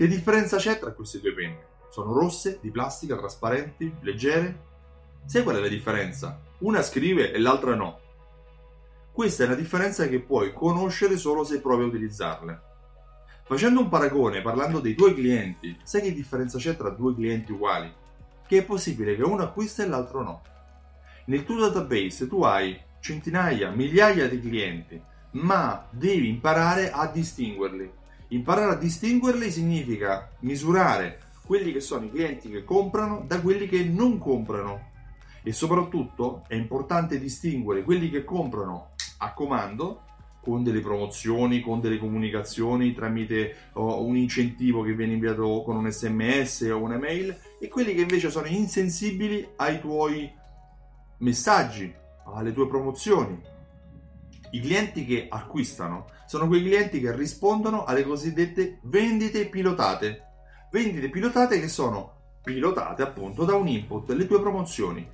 Che differenza c'è tra queste due penne? Sono rosse, di plastica, trasparenti, leggere? Sai qual è la differenza? Una scrive e l'altra no. Questa è una differenza che puoi conoscere solo se provi a utilizzarle. Facendo un paragone, parlando dei tuoi clienti, sai che differenza c'è tra due clienti uguali? Che è possibile che uno acquista e l'altro no. Nel tuo database tu hai centinaia, migliaia di clienti, ma devi imparare a distinguerli. Imparare a distinguerli significa misurare quelli che sono i clienti che comprano da quelli che non comprano. E soprattutto è importante distinguere quelli che comprano a comando con delle promozioni, con delle comunicazioni tramite oh, un incentivo che viene inviato con un sms o un'email e quelli che invece sono insensibili ai tuoi messaggi, alle tue promozioni. I clienti che acquistano sono quei clienti che rispondono alle cosiddette vendite pilotate. Vendite pilotate che sono pilotate appunto da un input, le tue promozioni.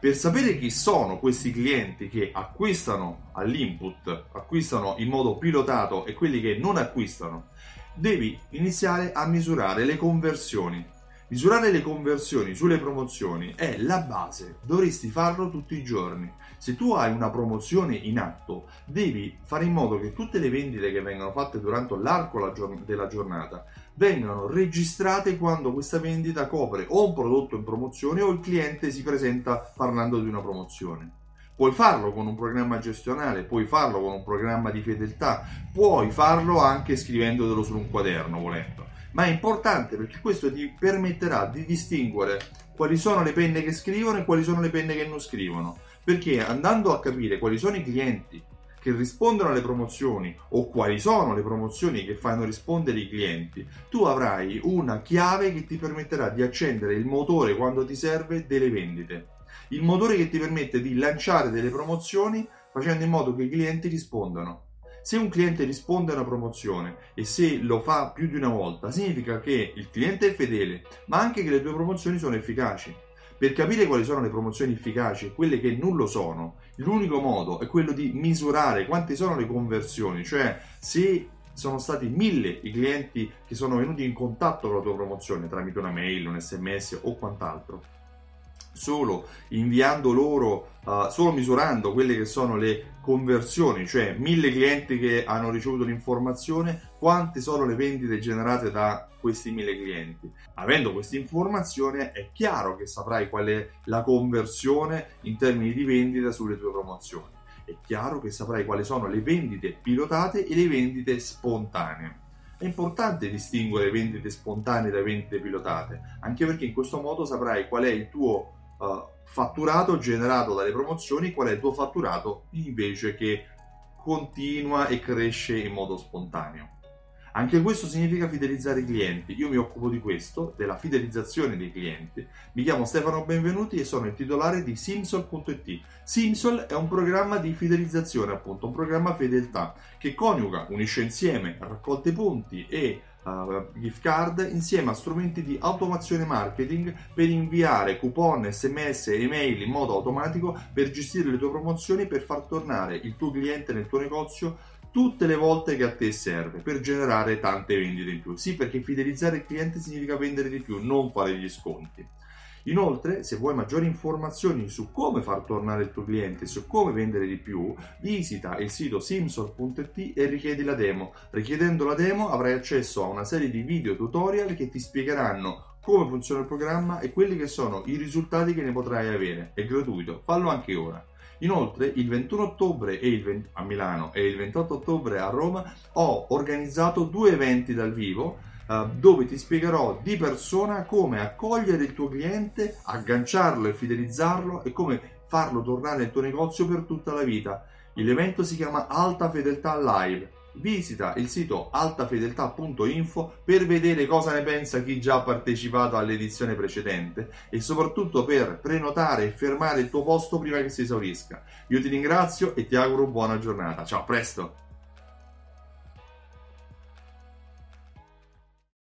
Per sapere chi sono questi clienti che acquistano all'input, acquistano in modo pilotato e quelli che non acquistano, devi iniziare a misurare le conversioni. Misurare le conversioni sulle promozioni è la base, dovresti farlo tutti i giorni. Se tu hai una promozione in atto, devi fare in modo che tutte le vendite che vengono fatte durante l'arco della giornata vengano registrate quando questa vendita copre o un prodotto in promozione o il cliente si presenta parlando di una promozione. Puoi farlo con un programma gestionale, puoi farlo con un programma di fedeltà, puoi farlo anche scrivendolo su un quaderno volendo. Ma è importante perché questo ti permetterà di distinguere quali sono le penne che scrivono e quali sono le penne che non scrivono. Perché andando a capire quali sono i clienti che rispondono alle promozioni o quali sono le promozioni che fanno rispondere i clienti, tu avrai una chiave che ti permetterà di accendere il motore quando ti serve delle vendite. Il motore che ti permette di lanciare delle promozioni facendo in modo che i clienti rispondano. Se un cliente risponde a una promozione e se lo fa più di una volta, significa che il cliente è fedele, ma anche che le tue promozioni sono efficaci. Per capire quali sono le promozioni efficaci e quelle che non lo sono, l'unico modo è quello di misurare quante sono le conversioni, cioè se sono stati mille i clienti che sono venuti in contatto con la tua promozione tramite una mail, un sms o quant'altro solo inviando loro, uh, solo misurando quelle che sono le conversioni, cioè mille clienti che hanno ricevuto l'informazione, quante sono le vendite generate da questi mille clienti. Avendo questa informazione è chiaro che saprai qual è la conversione in termini di vendita sulle tue promozioni. È chiaro che saprai quali sono le vendite pilotate e le vendite spontanee. È importante distinguere vendite spontanee da vendite pilotate, anche perché in questo modo saprai qual è il tuo uh, fatturato generato dalle promozioni, qual è il tuo fatturato invece che continua e cresce in modo spontaneo. Anche questo significa fidelizzare i clienti. Io mi occupo di questo, della fidelizzazione dei clienti. Mi chiamo Stefano Benvenuti e sono il titolare di Simsol.it. Simsol è un programma di fidelizzazione, appunto, un programma fedeltà che coniuga, unisce insieme raccolte punti e uh, gift card insieme a strumenti di automazione marketing per inviare coupon, sms e email in modo automatico per gestire le tue promozioni per far tornare il tuo cliente nel tuo negozio tutte le volte che a te serve per generare tante vendite in più. Sì, perché fidelizzare il cliente significa vendere di più, non fare gli sconti. Inoltre, se vuoi maggiori informazioni su come far tornare il tuo cliente e su come vendere di più, visita il sito simsol.it e richiedi la demo. Richiedendo la demo avrai accesso a una serie di video tutorial che ti spiegheranno come funziona il programma e quelli che sono i risultati che ne potrai avere. È gratuito, fallo anche ora. Inoltre, il 21 ottobre 20, a Milano e il 28 ottobre a Roma ho organizzato due eventi dal vivo eh, dove ti spiegherò di persona come accogliere il tuo cliente, agganciarlo e fidelizzarlo e come farlo tornare nel tuo negozio per tutta la vita. L'evento si chiama Alta Fedeltà Live. Visita il sito altafedeltà.info per vedere cosa ne pensa chi già ha partecipato all'edizione precedente e soprattutto per prenotare e fermare il tuo posto prima che si esaurisca. Io ti ringrazio e ti auguro buona giornata. Ciao, a presto!